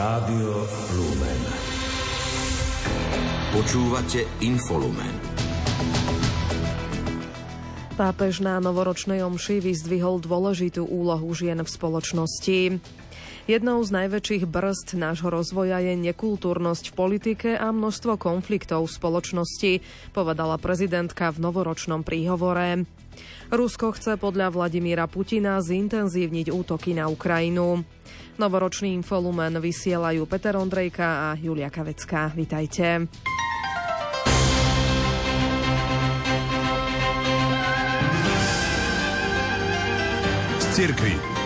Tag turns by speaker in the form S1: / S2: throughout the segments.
S1: Rádio Lumen. Počúvate Infolumen.
S2: Pápež na novoročnej omši vyzdvihol dôležitú úlohu žien v spoločnosti. Jednou z najväčších brzd nášho rozvoja je nekultúrnosť v politike a množstvo konfliktov v spoločnosti, povedala prezidentka v novoročnom príhovore. Rusko chce podľa Vladimíra Putina zintenzívniť útoky na Ukrajinu. Novoročný infolumen vysielajú Peter Ondrejka a Julia Kavecká. Vitajte.
S1: Z.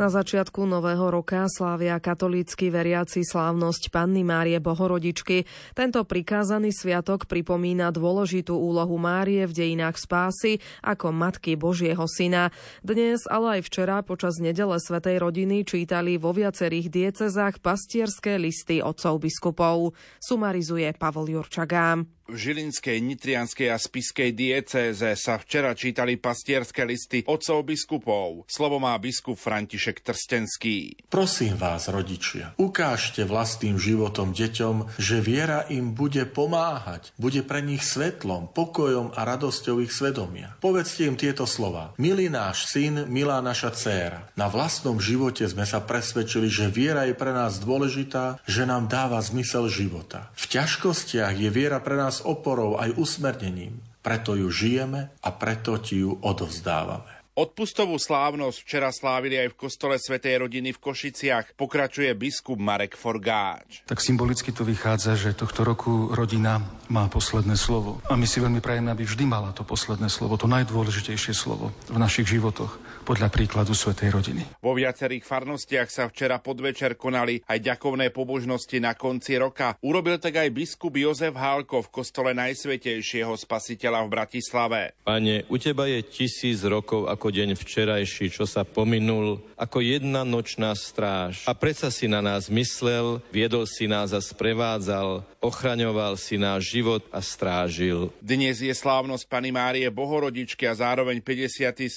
S2: Na začiatku nového roka slávia katolícky veriaci slávnosť Panny Márie Bohorodičky. Tento prikázaný sviatok pripomína dôležitú úlohu Márie v dejinách spásy ako Matky Božieho Syna. Dnes, ale aj včera počas nedele Svetej rodiny čítali vo viacerých diecezách pastierské listy otcov biskupov. Sumarizuje Pavol Jurčagám.
S3: V Žilinskej, Nitrianskej a Spiskej diecéze sa včera čítali pastierské listy otcov biskupov. Slovo má biskup František Trstenský.
S4: Prosím vás, rodičia, ukážte vlastným životom deťom, že viera im bude pomáhať, bude pre nich svetlom, pokojom a radosťou ich svedomia. Povedzte im tieto slova. Milý náš syn, milá naša dcéra, na vlastnom živote sme sa presvedčili, že viera je pre nás dôležitá, že nám dáva zmysel života. V ťažkostiach je viera pre nás oporou aj usmernením. Preto ju žijeme a preto ti ju odovzdávame.
S3: Odpustovú slávnosť včera slávili aj v kostole Svetej rodiny v Košiciach. Pokračuje biskup Marek Forgáč.
S5: Tak symbolicky to vychádza, že tohto roku rodina má posledné slovo. A my si veľmi prajeme, aby vždy mala to posledné slovo, to najdôležitejšie slovo v našich životoch podľa príkladu Svetej rodiny.
S3: Vo viacerých farnostiach sa včera podvečer konali aj ďakovné pobožnosti na konci roka. Urobil tak aj biskup Jozef Hálko v kostole Najsvetejšieho spasiteľa v Bratislave.
S6: Pane, u Teba je tisíc rokov ako deň včerajší, čo sa pominul, ako jedna nočná stráž. A predsa si na nás myslel, viedol si nás a sprevádzal, ochraňoval si náš život a strážil.
S3: Dnes je slávnosť Pany Márie Bohorodičky a zároveň 57.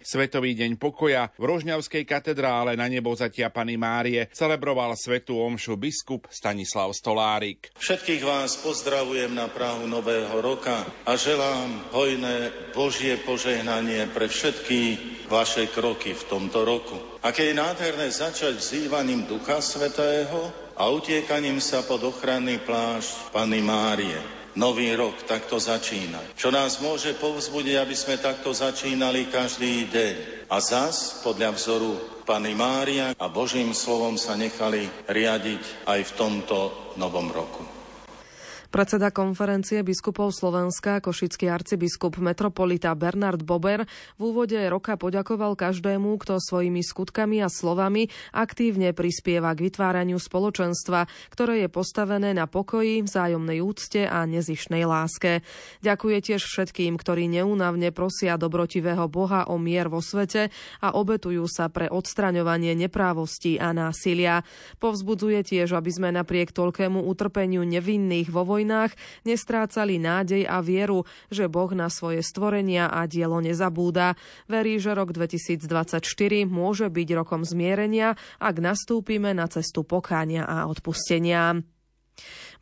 S3: Svetový deň pokoja. V Rožňavskej katedrále na nebozatia Pany Márie celebroval svetú omšu biskup Stanislav Stolárik.
S7: Všetkých vás pozdravujem na Prahu Nového roka a želám hojné Božie požehnanie pre všetky vaše kroky v tomto roku. Aké je nádherné začať vzývaním Ducha Svetého, a utiekaním sa pod ochranný plášť Panny Márie. Nový rok takto začína. Čo nás môže povzbudiť, aby sme takto začínali každý deň. A zas, podľa vzoru Panny Mária a Božím slovom sa nechali riadiť aj v tomto novom roku.
S2: Predseda konferencie biskupov Slovenska, košický arcibiskup metropolita Bernard Bober v úvode roka poďakoval každému, kto svojimi skutkami a slovami aktívne prispieva k vytváraniu spoločenstva, ktoré je postavené na pokoji, vzájomnej úcte a nezišnej láske. Ďakuje tiež všetkým, ktorí neúnavne prosia dobrotivého Boha o mier vo svete a obetujú sa pre odstraňovanie neprávostí a násilia. Povzbudzuje tiež, aby sme napriek toľkému utrpeniu nevinných vo vojne vojnách nestrácali nádej a vieru, že Boh na svoje stvorenia a dielo nezabúda. Verí, že rok 2024 môže byť rokom zmierenia, ak nastúpime na cestu pokánia a odpustenia.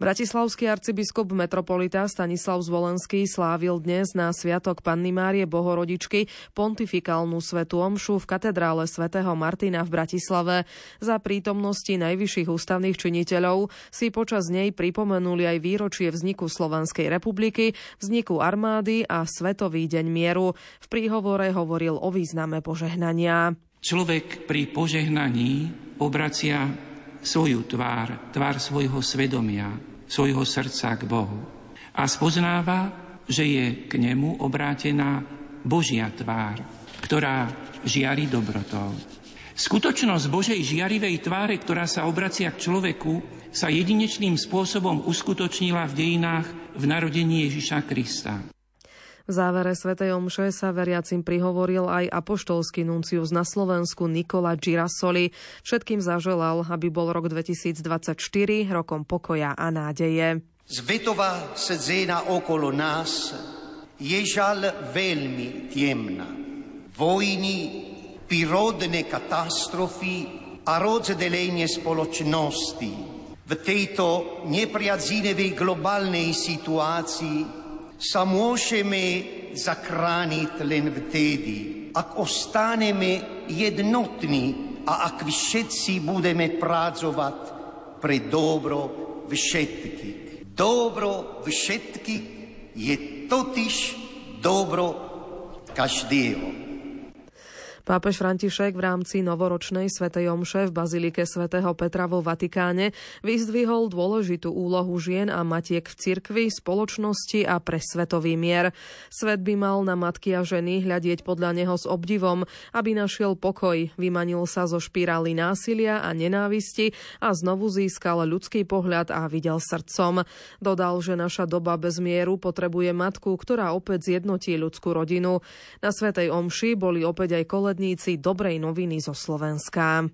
S2: Bratislavský arcibiskup metropolita Stanislav Zvolenský slávil dnes na Sviatok Panny Márie Bohorodičky pontifikálnu svetu omšu v katedrále svätého Martina v Bratislave. Za prítomnosti najvyšších ústavných činiteľov si počas nej pripomenuli aj výročie vzniku Slovenskej republiky, vzniku armády a Svetový deň mieru. V príhovore hovoril o význame požehnania.
S8: Človek pri požehnaní obracia svoju tvár, tvár svojho svedomia, svojho srdca k Bohu. A spoznáva, že je k nemu obrátená Božia tvár, ktorá žiari dobrotou. Skutočnosť Božej žiarivej tváre, ktorá sa obracia k človeku, sa jedinečným spôsobom uskutočnila v dejinách v narodení Ježiša Krista.
S2: V závere svätej Omše sa veriacim prihovoril aj apoštolský nuncius na Slovensku Nikola Girasoli. Všetkým zaželal, aby bol rok 2024 rokom pokoja a nádeje.
S9: Zvetová sedzena okolo nás je žal veľmi temná. Vojny, prírodné katastrofy a rozdelenie spoločnosti. V tejto nepriazinevej globálnej situácii sa môžeme zakrániť len vtedy, ak ostaneme jednotní a ak všetci budeme pracovať pre dobro všetkých. Dobro všetkých je totiž dobro každého.
S2: Pápež František v rámci novoročnej svätej omše v Bazilike svätého Petra vo Vatikáne vyzdvihol dôležitú úlohu žien a matiek v cirkvi, spoločnosti a pre svetový mier. Svet by mal na matky a ženy hľadieť podľa neho s obdivom, aby našiel pokoj, vymanil sa zo špirály násilia a nenávisti a znovu získal ľudský pohľad a videl srdcom. Dodal, že naša doba bez mieru potrebuje matku, ktorá opäť zjednotí ľudskú rodinu. Na svätej omši boli opäť aj kole následníci dobrej noviny zo Slovenska.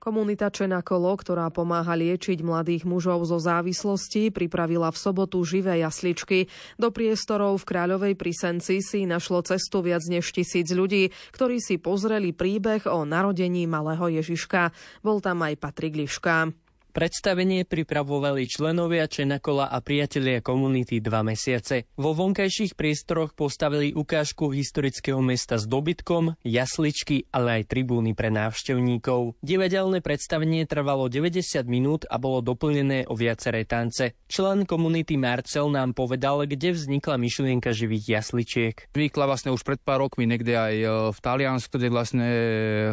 S2: Komunita Čenakolo, ktorá pomáha liečiť mladých mužov zo závislosti, pripravila v sobotu živé jasličky. Do priestorov v Kráľovej Prisenci si našlo cestu viac než tisíc ľudí, ktorí si pozreli príbeh o narodení malého Ježiška. Bol tam aj Patrik Liška.
S10: Predstavenie pripravovali členovia Čenakola a priatelia komunity dva mesiace. Vo vonkajších priestoroch postavili ukážku historického mesta s dobytkom, jasličky, ale aj tribúny pre návštevníkov. Divadelné predstavenie trvalo 90 minút a bolo doplnené o viaceré tance. Člen komunity Marcel nám povedal, kde vznikla myšlienka živých jasličiek.
S11: Vznikla vlastne už pred pár rokmi niekde aj e, v Taliansku, kde vlastne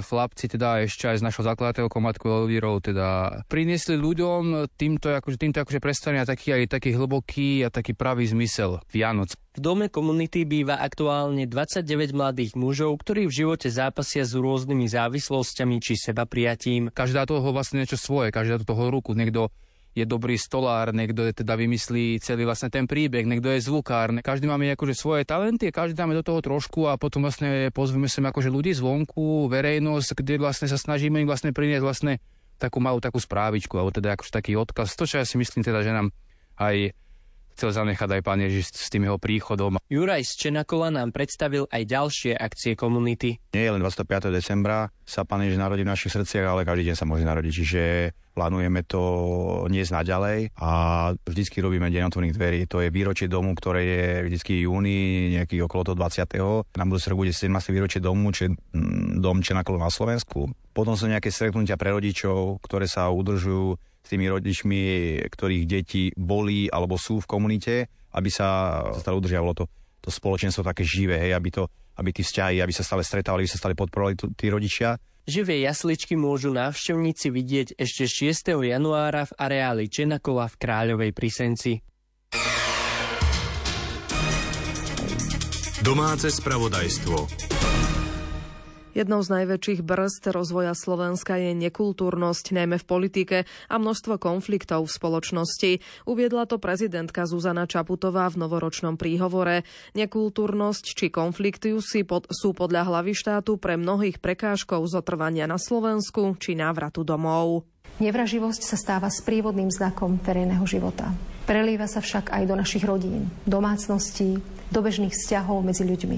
S11: chlapci, teda ešte aj z našho zakladateľkou Matku Elvírov, teda priniesli priniesli ľuďom týmto, akože, týmto akože predstavenia taký aj taký hlboký a taký pravý zmysel Vianoc.
S10: V dome komunity býva aktuálne 29 mladých mužov, ktorí v živote zápasia s rôznymi závislosťami či seba prijatím.
S11: Každá toho vlastne niečo svoje, každá toho ruku. Niekto je dobrý stolár, niekto je teda vymyslí celý vlastne ten príbeh, niekto je zvukár. Každý máme akože svoje talenty, každý dáme do toho trošku a potom vlastne pozveme sem akože ľudí zvonku, verejnosť, kde vlastne sa snažíme im vlastne priniesť vlastne takú malú takú správičku, alebo teda akože taký odkaz. To, čo ja si myslím teda, že nám aj chcel zanechať aj pán Ježiš s tým jeho príchodom.
S10: Juraj z Čenakola nám predstavil aj ďalšie akcie komunity.
S12: Nie je len 25. decembra sa pán Ježiš narodí v našich srdciach, ale každý deň sa môže narodiť, čiže plánujeme to niesť naďalej a vždycky robíme deň otvorených dverí. To je výročie domu, ktoré je vždycky júni, nejaký okolo toho 20. Na budúci rok bude 17. výročie domu, či dom Čenakolo na Slovensku. Potom sú nejaké stretnutia pre rodičov, ktoré sa udržujú s tými rodičmi, ktorých deti boli alebo sú v komunite, aby sa stále udržiavalo to, to spoločenstvo také živé, hej, aby, to, aby tí vzťahy, aby sa stále stretávali, aby sa stále podporovali tí rodičia.
S10: Živé jasličky môžu návštevníci vidieť ešte 6. januára v areáli Čenakova v Kráľovej Prisenci.
S1: Domáce spravodajstvo.
S2: Jednou z najväčších brzd rozvoja Slovenska je nekultúrnosť, najmä v politike a množstvo konfliktov v spoločnosti. Uviedla to prezidentka Zuzana Čaputová v novoročnom príhovore. Nekultúrnosť či konflikty sú podľa hlavy štátu pre mnohých prekážkov zotrvania na Slovensku či návratu domov.
S13: Nevraživosť sa stáva sprievodným znakom verejného života. Prelíva sa však aj do našich rodín, domácností, do bežných vzťahov medzi ľuďmi.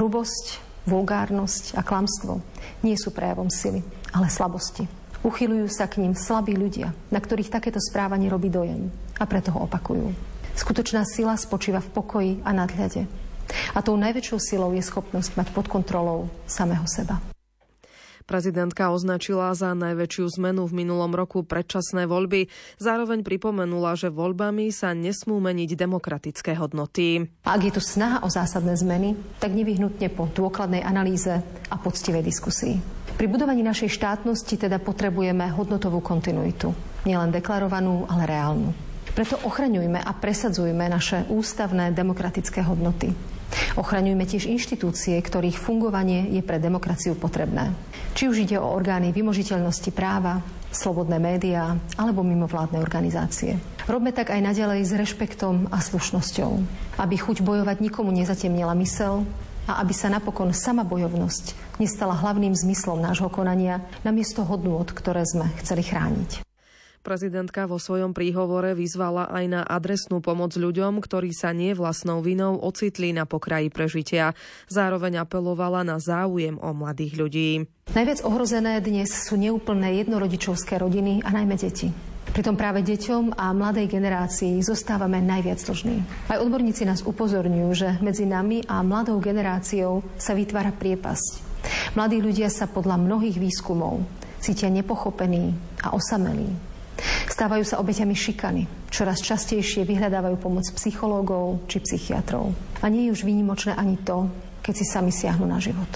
S13: Hrubosť, vulgárnosť a klamstvo nie sú prejavom sily, ale slabosti. Uchylujú sa k ním slabí ľudia, na ktorých takéto správanie robí dojem a preto ho opakujú. Skutočná sila spočíva v pokoji a nadhľade. A tou najväčšou silou je schopnosť mať pod kontrolou samého seba.
S2: Prezidentka označila za najväčšiu zmenu v minulom roku predčasné voľby. Zároveň pripomenula, že voľbami sa nesmú meniť demokratické hodnoty.
S13: Ak je tu snaha o zásadné zmeny, tak nevyhnutne po dôkladnej analýze a poctivej diskusii. Pri budovaní našej štátnosti teda potrebujeme hodnotovú kontinuitu. Nielen deklarovanú, ale reálnu. Preto ochraňujme a presadzujme naše ústavné demokratické hodnoty. Ochraňujme tiež inštitúcie, ktorých fungovanie je pre demokraciu potrebné. Či už ide o orgány vymožiteľnosti práva, slobodné médiá alebo mimovládne organizácie. Robme tak aj naďalej s rešpektom a slušnosťou, aby chuť bojovať nikomu nezatemnila mysel a aby sa napokon sama bojovnosť nestala hlavným zmyslom nášho konania namiesto hodnôt, ktoré sme chceli chrániť.
S2: Prezidentka vo svojom príhovore vyzvala aj na adresnú pomoc ľuďom, ktorí sa nie vlastnou vinou ocitli na pokraji prežitia. Zároveň apelovala na záujem o mladých ľudí.
S13: Najviac ohrozené dnes sú neúplné jednorodičovské rodiny a najmä deti. Pritom práve deťom a mladej generácii zostávame najviac dlžní. Aj odborníci nás upozorňujú, že medzi nami a mladou generáciou sa vytvára priepasť. Mladí ľudia sa podľa mnohých výskumov cítia nepochopení a osamelí. Stávajú sa obeťami šikany. Čoraz častejšie vyhľadávajú pomoc psychológov či psychiatrov. A nie je už výnimočné ani to, keď si sami siahnu na život.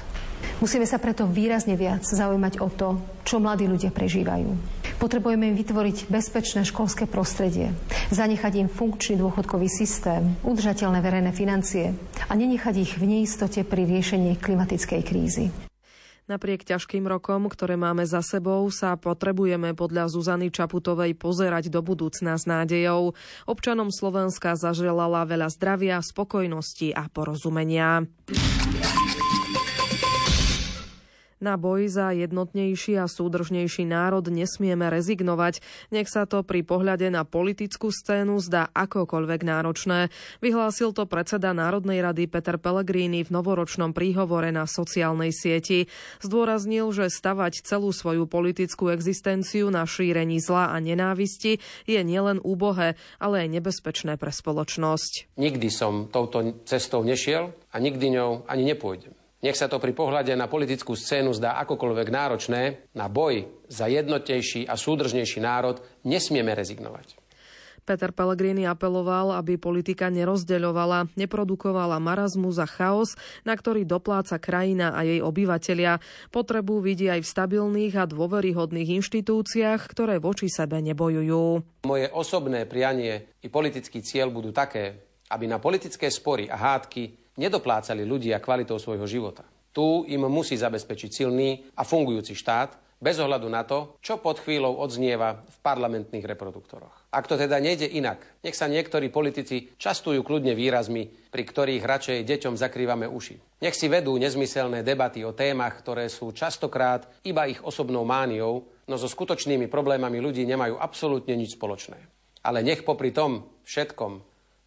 S13: Musíme sa preto výrazne viac zaujímať o to, čo mladí ľudia prežívajú. Potrebujeme im vytvoriť bezpečné školské prostredie, zanechať im funkčný dôchodkový systém, udržateľné verejné financie a nenechať ich v neistote pri riešení klimatickej krízy.
S2: Napriek ťažkým rokom, ktoré máme za sebou, sa potrebujeme podľa Zuzany Čaputovej pozerať do budúcna s nádejou. Občanom Slovenska zaželala veľa zdravia, spokojnosti a porozumenia. Na boj za jednotnejší a súdržnejší národ nesmieme rezignovať, nech sa to pri pohľade na politickú scénu zdá akokoľvek náročné. Vyhlásil to predseda Národnej rady Peter Pellegrini v novoročnom príhovore na sociálnej sieti. Zdôraznil, že stavať celú svoju politickú existenciu na šírení zla a nenávisti je nielen úbohé, ale aj nebezpečné pre spoločnosť.
S14: Nikdy som touto cestou nešiel a nikdy ňou ani nepôjdem. Nech sa to pri pohľade na politickú scénu zdá akokoľvek náročné, na boj za jednotnejší a súdržnejší národ nesmieme rezignovať.
S2: Peter Pellegrini apeloval, aby politika nerozdeľovala, neprodukovala marazmus a chaos, na ktorý dopláca krajina a jej obyvatelia. Potrebu vidí aj v stabilných a dôveryhodných inštitúciách, ktoré voči sebe nebojujú.
S14: Moje osobné prianie i politický cieľ budú také, aby na politické spory a hádky nedoplácali ľudia kvalitou svojho života. Tu im musí zabezpečiť silný a fungujúci štát, bez ohľadu na to, čo pod chvíľou odznieva v parlamentných reproduktoroch. Ak to teda nejde inak, nech sa niektorí politici častujú kľudne výrazmi, pri ktorých radšej deťom zakrývame uši. Nech si vedú nezmyselné debaty o témach, ktoré sú častokrát iba ich osobnou mániou, no so skutočnými problémami ľudí nemajú absolútne nič spoločné. Ale nech popri tom všetkom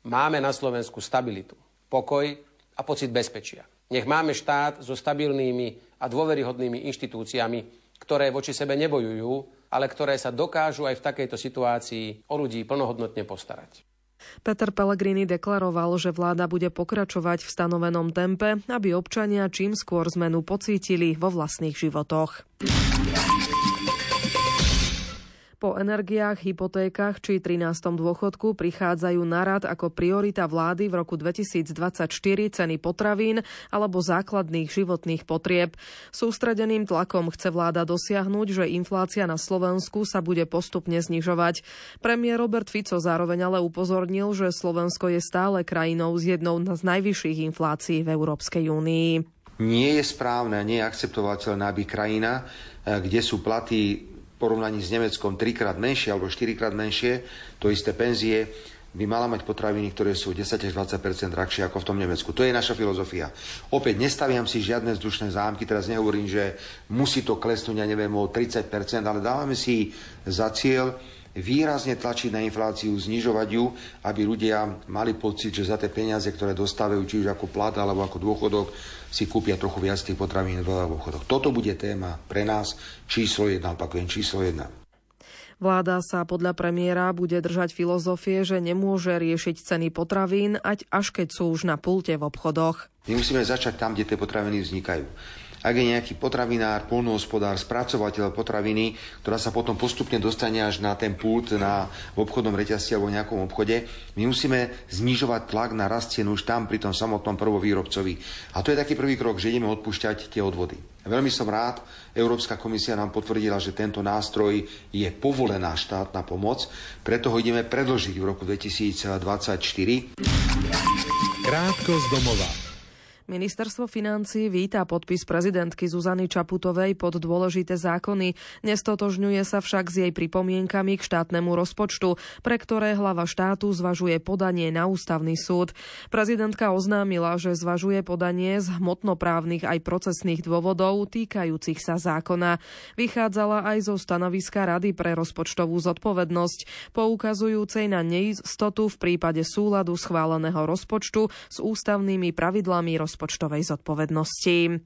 S14: máme na Slovensku stabilitu, pokoj a pocit bezpečia. Nech máme štát so stabilnými a dôveryhodnými inštitúciami, ktoré voči sebe nebojujú, ale ktoré sa dokážu aj v takejto situácii o ľudí plnohodnotne postarať.
S2: Peter Pellegrini deklaroval, že vláda bude pokračovať v stanovenom tempe, aby občania čím skôr zmenu pocítili vo vlastných životoch. Po energiách, hypotékach či 13. dôchodku prichádzajú na rad ako priorita vlády v roku 2024 ceny potravín alebo základných životných potrieb. Sústredeným tlakom chce vláda dosiahnuť, že inflácia na Slovensku sa bude postupne znižovať. Premiér Robert Fico zároveň ale upozornil, že Slovensko je stále krajinou s jednou z najvyšších inflácií v Európskej únii.
S15: Nie je správne, nie je akceptovateľné, aby krajina, eh, kde sú platy porovnaní s Nemeckom trikrát menšie alebo štyrikrát menšie, to isté penzie, by mala mať potraviny, ktoré sú 10 až 20% drahšie ako v tom Nemecku. To je naša filozofia. Opäť nestaviam si žiadne vzdušné zámky, teraz nehovorím, že musí to klesnúť, ja neviem, o 30% ale dávame si za cieľ výrazne tlačiť na infláciu, znižovať ju, aby ľudia mali pocit, že za tie peniaze, ktoré dostávajú, či už ako plat alebo ako dôchodok, si kúpia trochu viac tých potravín v obchodoch. Toto bude téma pre nás číslo jedna, opakujem, číslo jedna.
S2: Vláda sa podľa premiéra bude držať filozofie, že nemôže riešiť ceny potravín, ať až keď sú už na pulte v obchodoch.
S15: My musíme začať tam, kde tie potraviny vznikajú ak je nejaký potravinár, polnohospodár, spracovateľ potraviny, ktorá sa potom postupne dostane až na ten pult na, v obchodnom reťazci alebo v nejakom obchode, my musíme znižovať tlak na rast cien už tam pri tom samotnom prvovýrobcovi. A to je taký prvý krok, že ideme odpúšťať tie odvody. Veľmi som rád, Európska komisia nám potvrdila, že tento nástroj je povolená štátna pomoc, preto ho ideme predlžiť v roku 2024.
S1: Krátko z domova.
S2: Ministerstvo financí víta podpis prezidentky Zuzany Čaputovej pod dôležité zákony. Nestotožňuje sa však s jej pripomienkami k štátnemu rozpočtu, pre ktoré hlava štátu zvažuje podanie na ústavný súd. Prezidentka oznámila, že zvažuje podanie z hmotnoprávnych aj procesných dôvodov týkajúcich sa zákona. Vychádzala aj zo stanoviska Rady pre rozpočtovú zodpovednosť, poukazujúcej na neistotu v prípade súladu schváleného rozpočtu s ústavnými pravidlami rozpočtu rozpočtovej zodpovednosti.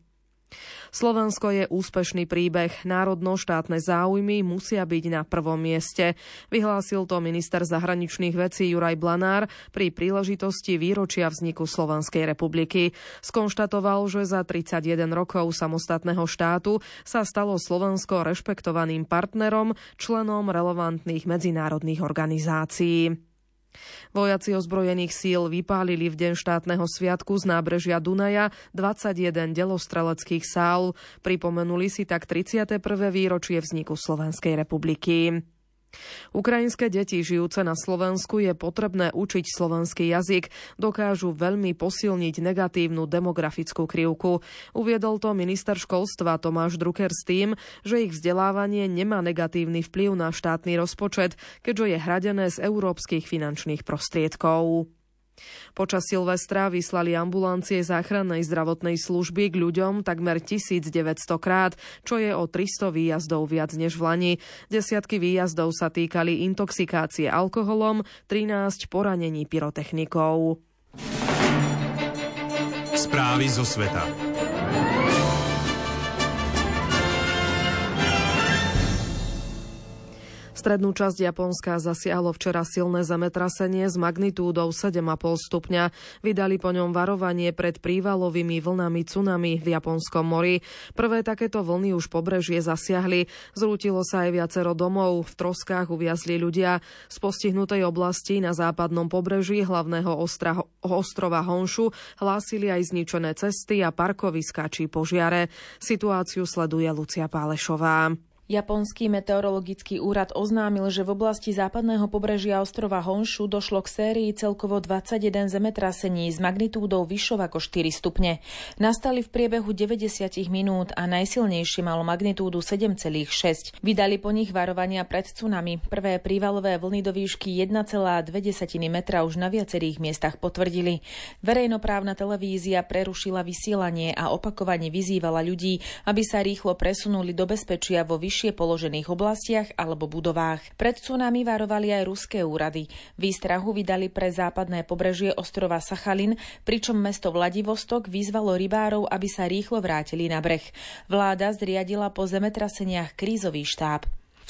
S2: Slovensko je úspešný príbeh. Národno-štátne záujmy musia byť na prvom mieste. Vyhlásil to minister zahraničných vecí Juraj Blanár pri príležitosti výročia vzniku Slovenskej republiky. Skonštatoval, že za 31 rokov samostatného štátu sa stalo Slovensko rešpektovaným partnerom, členom relevantných medzinárodných organizácií. Vojaci ozbrojených síl vypálili v deň štátneho sviatku z nábrežia Dunaja 21 delostreleckých sál. Pripomenuli si tak 31. výročie vzniku Slovenskej republiky. Ukrajinské deti žijúce na Slovensku je potrebné učiť slovenský jazyk, dokážu veľmi posilniť negatívnu demografickú krivku. Uviedol to minister školstva Tomáš Drucker s tým, že ich vzdelávanie nemá negatívny vplyv na štátny rozpočet, keďže je hradené z európskych finančných prostriedkov. Počas Silvestra vyslali ambulancie záchrannej zdravotnej služby k ľuďom takmer 1900 krát, čo je o 300 výjazdov viac než v Lani. Desiatky výjazdov sa týkali intoxikácie alkoholom, 13 poranení pyrotechnikov.
S1: Správy zo sveta.
S2: Strednú časť Japonska zasiahlo včera silné zemetrasenie s magnitúdou 7,5 stupňa. Vydali po ňom varovanie pred prívalovými vlnami tsunami v Japonskom mori. Prvé takéto vlny už pobrežie zasiahli. Zrútilo sa aj viacero domov. V troskách uviazli ľudia. Z postihnutej oblasti na západnom pobreží hlavného ostra, ostrova Honšu hlásili aj zničené cesty a parkoviská či požiare. Situáciu sleduje Lucia Pálešová.
S16: Japonský meteorologický úrad oznámil, že v oblasti západného pobrežia ostrova Honshu došlo k sérii celkovo 21 zemetrasení s magnitúdou vyššou ako 4 stupne. Nastali v priebehu 90 minút a najsilnejšie malo magnitúdu 7,6. Vydali po nich varovania pred tsunami. Prvé prívalové vlny do výšky 1,2 metra už na viacerých miestach potvrdili. Verejnoprávna televízia prerušila vysielanie a opakovane vyzývala ľudí, aby sa rýchlo presunuli do bezpečia vo vyšších vyššie položených oblastiach alebo budovách. Pred tsunami varovali aj ruské úrady. Výstrahu vydali pre západné pobrežie ostrova Sachalin, pričom mesto Vladivostok vyzvalo rybárov, aby sa rýchlo vrátili na breh. Vláda zriadila po zemetraseniach krízový štáb.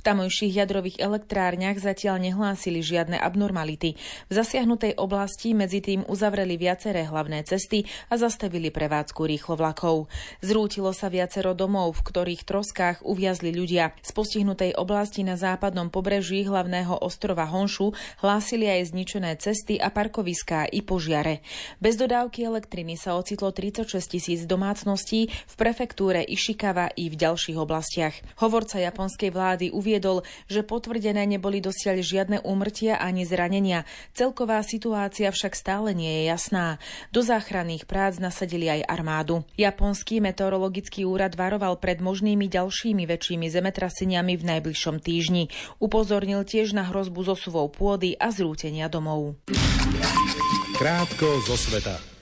S16: Tamojších jadrových elektrárniach zatiaľ nehlásili žiadne abnormality. V zasiahnutej oblasti medzi tým uzavreli viaceré hlavné cesty a zastavili prevádzku rýchlovlakov. Zrútilo sa viacero domov, v ktorých troskách uviazli ľudia. Z postihnutej oblasti na západnom pobreží hlavného ostrova Honšu hlásili aj zničené cesty a parkoviská i požiare. Bez dodávky elektriny sa ocitlo 36 tisíc domácností v prefektúre Ishikawa i v ďalších oblastiach. Hovorca japonskej vlády uviedol, že potvrdené neboli dosiaľ žiadne úmrtia ani zranenia. Celková situácia však stále nie je jasná. Do záchranných prác nasadili aj armádu. Japonský meteorologický úrad varoval pred možnými ďalšími väčšími zemetraseniami v najbližšom týždni. Upozornil tiež na hrozbu zosuvov pôdy a zrútenia domov.
S1: Krátko zo sveta.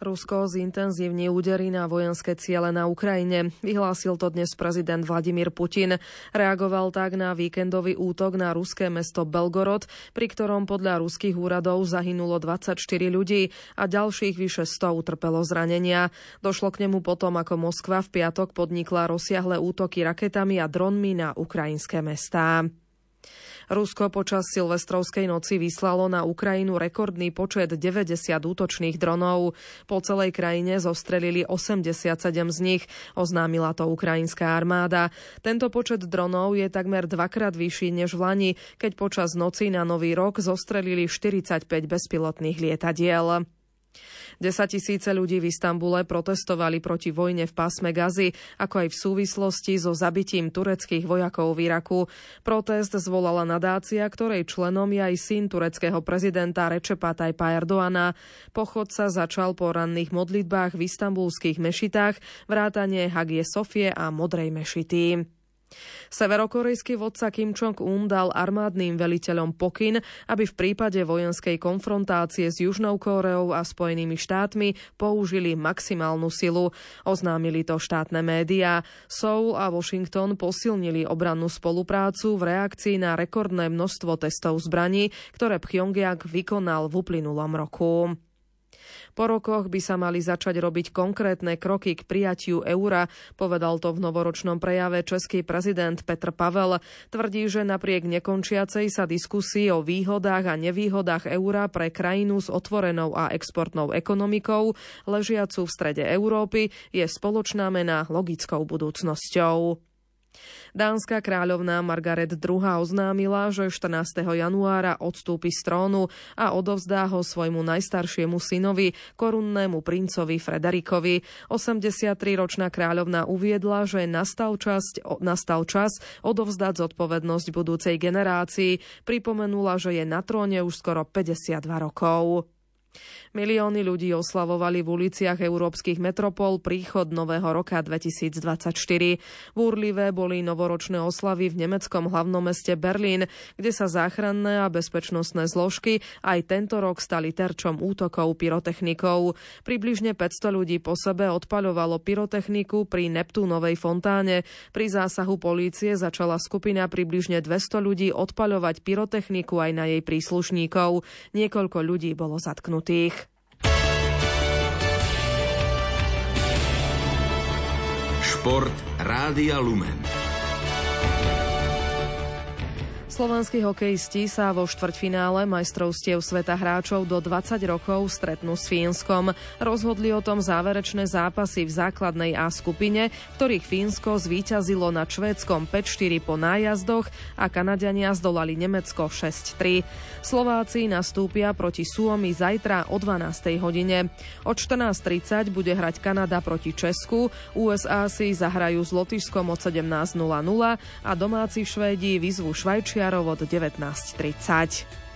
S2: Rusko zintenzívni údery na vojenské ciele na Ukrajine. Vyhlásil to dnes prezident Vladimír Putin. Reagoval tak na víkendový útok na ruské mesto Belgorod, pri ktorom podľa ruských úradov zahynulo 24 ľudí a ďalších vyše 100 utrpelo zranenia. Došlo k nemu potom, ako Moskva v piatok podnikla rozsiahle útoky raketami a dronmi na ukrajinské mestá. Rusko počas silvestrovskej noci vyslalo na Ukrajinu rekordný počet 90 útočných dronov. Po celej krajine zostrelili 87 z nich, oznámila to ukrajinská armáda. Tento počet dronov je takmer dvakrát vyšší než v Lani, keď počas noci na Nový rok zostrelili 45 bezpilotných lietadiel. Tisíce ľudí v Istambule protestovali proti vojne v pásme Gazy, ako aj v súvislosti so zabitím tureckých vojakov v Iraku. Protest zvolala nadácia, ktorej členom je aj syn tureckého prezidenta Rečepa Tajpa Erdoana. Pochod sa začal po ranných modlitbách v istambulských mešitách, vrátanie Hagie Sofie a Modrej mešity. Severokorejský vodca Kim Jong-un dal armádnym veliteľom pokyn, aby v prípade vojenskej konfrontácie s Južnou Kóreou a Spojenými štátmi použili maximálnu silu. Oznámili to štátne médiá. Seoul a Washington posilnili obrannú spoluprácu v reakcii na rekordné množstvo testov zbraní, ktoré Pyongyang vykonal v uplynulom roku. Po rokoch by sa mali začať robiť konkrétne kroky k prijatiu eura, povedal to v novoročnom prejave český prezident Petr Pavel. Tvrdí, že napriek nekončiacej sa diskusii o výhodách a nevýhodách eura pre krajinu s otvorenou a exportnou ekonomikou, ležiacu v strede Európy, je spoločná mena logickou budúcnosťou. Dánska kráľovná Margaret II oznámila, že 14. januára odstúpi z trónu a odovzdá ho svojmu najstaršiemu synovi, korunnému princovi Frederikovi. 83-ročná kráľovná uviedla, že nastal, časť, nastal čas odovzdať zodpovednosť budúcej generácii. Pripomenula, že je na tróne už skoro 52 rokov. Milióny ľudí oslavovali v uliciach európskych metropol príchod nového roka 2024. Búrlivé boli novoročné oslavy v nemeckom hlavnom meste Berlín, kde sa záchranné a bezpečnostné zložky aj tento rok stali terčom útokov pyrotechnikov. Približne 500 ľudí po sebe odpaľovalo pyrotechniku pri Neptúnovej fontáne. Pri zásahu polície začala skupina približne 200 ľudí odpaľovať pyrotechniku aj na jej príslušníkov. Niekoľko ľudí bolo zatknutých.
S17: Šport Rádia Lumen.
S2: Slovenskí hokejisti sa vo štvrťfinále majstrovstiev sveta hráčov do 20 rokov stretnú s Fínskom. Rozhodli o tom záverečné zápasy v základnej A skupine, ktorých Fínsko zvíťazilo nad Švédskom 5-4 po nájazdoch a Kanadiania zdolali Nemecko 6-3. Slováci nastúpia proti Suomi zajtra o 12. hodine. Od 14.30 bude hrať Kanada proti Česku, USA si zahrajú s Lotyšskom od 17.00 a domáci Švédi vyzvu Švajčia Maďarov od 19.30.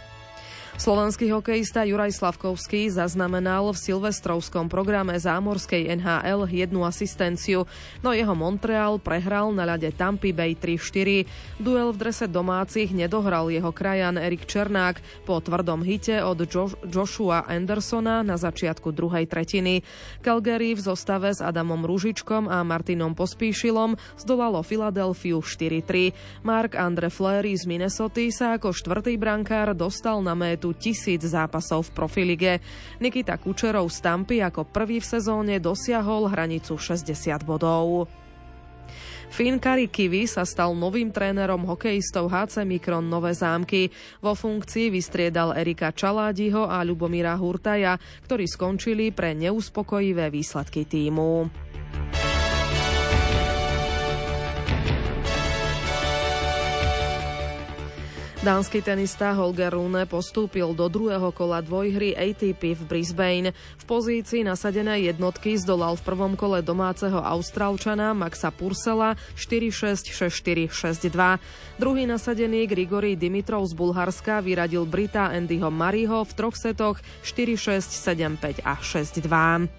S2: Slovenský hokejista Juraj Slavkovský zaznamenal v silvestrovskom programe zámorskej NHL jednu asistenciu, no jeho Montreal prehral na ľade Tampa Bay 3-4. Duel v drese domácich nedohral jeho krajan Erik Černák po tvrdom hite od jo- Joshua Andersona na začiatku druhej tretiny. Calgary v zostave s Adamom Ružičkom a Martinom Pospíšilom zdolalo Filadelfiu 4-3. Mark Andre Fleury z Minnesota sa ako štvrtý brankár dostal na métu počtu tisíc zápasov v profilige. Nikita Kučerov z Tampy ako prvý v sezóne dosiahol hranicu 60 bodov. Finn Kivi sa stal novým trénerom hokejistov HC Mikron Nové zámky. Vo funkcii vystriedal Erika Čaládiho a Ľubomíra Hurtaja, ktorí skončili pre neuspokojivé výsledky týmu. Dánsky tenista Holger Rune postúpil do druhého kola dvojhry ATP v Brisbane. V pozícii nasadenej jednotky zdolal v prvom kole domáceho Austrálčana Maxa Pursela 4-6, 6-4, 6-2. Druhý nasadený Grigory Dimitrov z Bulharska vyradil Brita Andyho Mariho v troch setoch 4-6, 7-5 a 6-2.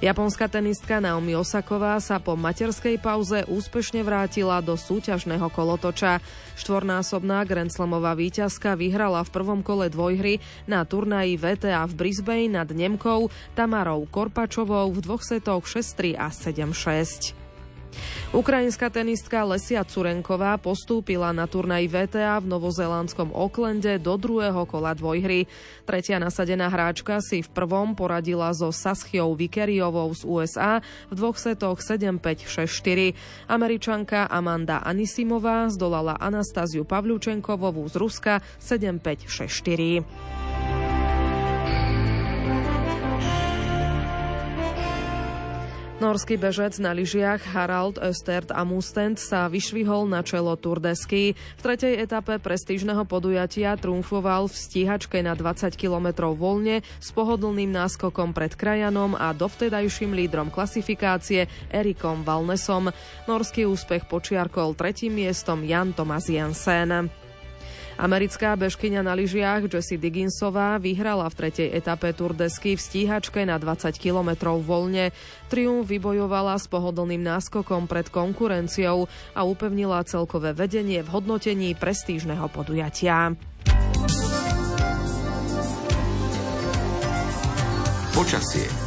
S2: Japonská tenistka Naomi Osaková sa po materskej pauze úspešne vrátila do súťažného kolotoča. Štvornásobná Grand Slamová víťazka vyhrala v prvom kole dvojhry na turnaji VTA v Brisbane nad Nemkou Tamarou Korpačovou v dvoch setoch 6-3 a 7-6. Ukrajinská tenistka Lesia Curenková postúpila na turnaj VTA v novozélandskom Oaklande do druhého kola dvojhry. Tretia nasadená hráčka si v prvom poradila so Saschou Vikeriovou z USA v dvoch setoch 7-5-6-4. Američanka Amanda Anisimová zdolala Anastáziu Pavľučenkovovú z Ruska 7-5-6-4. Norský bežec na lyžiach Harald Östert Amustend sa vyšvihol na čelo Tour de Ski. V tretej etape prestížneho podujatia triumfoval v stíhačke na 20 km voľne s pohodlným náskokom pred krajanom a dovtedajším lídrom klasifikácie Erikom Valnesom. Norský úspech počiarkol tretím miestom Jan Tomas Jansen. Americká bežkyňa na lyžiach Jessie Digginsová vyhrala v tretej etape Tour de Ski v stíhačke na 20 km voľne. Triumf vybojovala s pohodlným náskokom pred konkurenciou a upevnila celkové vedenie v hodnotení prestížneho podujatia.
S17: Počasie.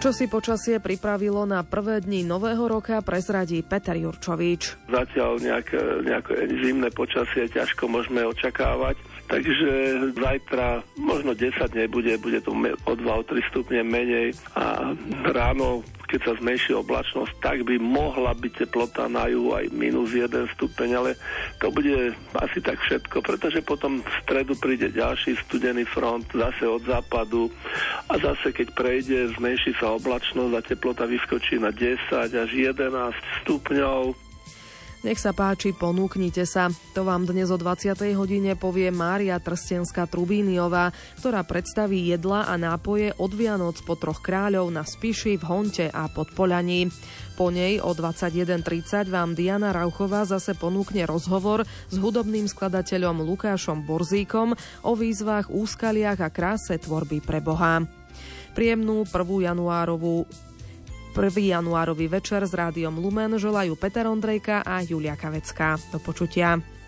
S2: Čo si počasie pripravilo na prvé dni nového roka, prezradí Peter Jurčovič.
S18: Zatiaľ nejaké, nejaké zimné počasie ťažko môžeme očakávať. Takže zajtra možno 10 nebude, bude to o 2 o 3 stupne menej a ráno keď sa zmenší oblačnosť, tak by mohla byť teplota na juhu aj minus 1 stupeň, ale to bude asi tak všetko, pretože potom v stredu príde ďalší studený front zase od západu a zase keď prejde, zmenší sa oblačnosť a teplota vyskočí na 10 až 11 stupňov.
S2: Nech sa páči, ponúknite sa. To vám dnes o 20. hodine povie Mária Trstenská Trubíniová, ktorá predstaví jedla a nápoje od Vianoc po troch kráľov na Spiši, v Honte a Podpolaní. Po nej o 21.30 vám Diana Rauchová zase ponúkne rozhovor s hudobným skladateľom Lukášom Borzíkom o výzvach, úskaliach a kráse tvorby pre Boha. Príjemnú 1. januárovú 1. januárový večer s rádiom Lumen želajú Peter Ondrejka a Julia Kavecká. Do počutia.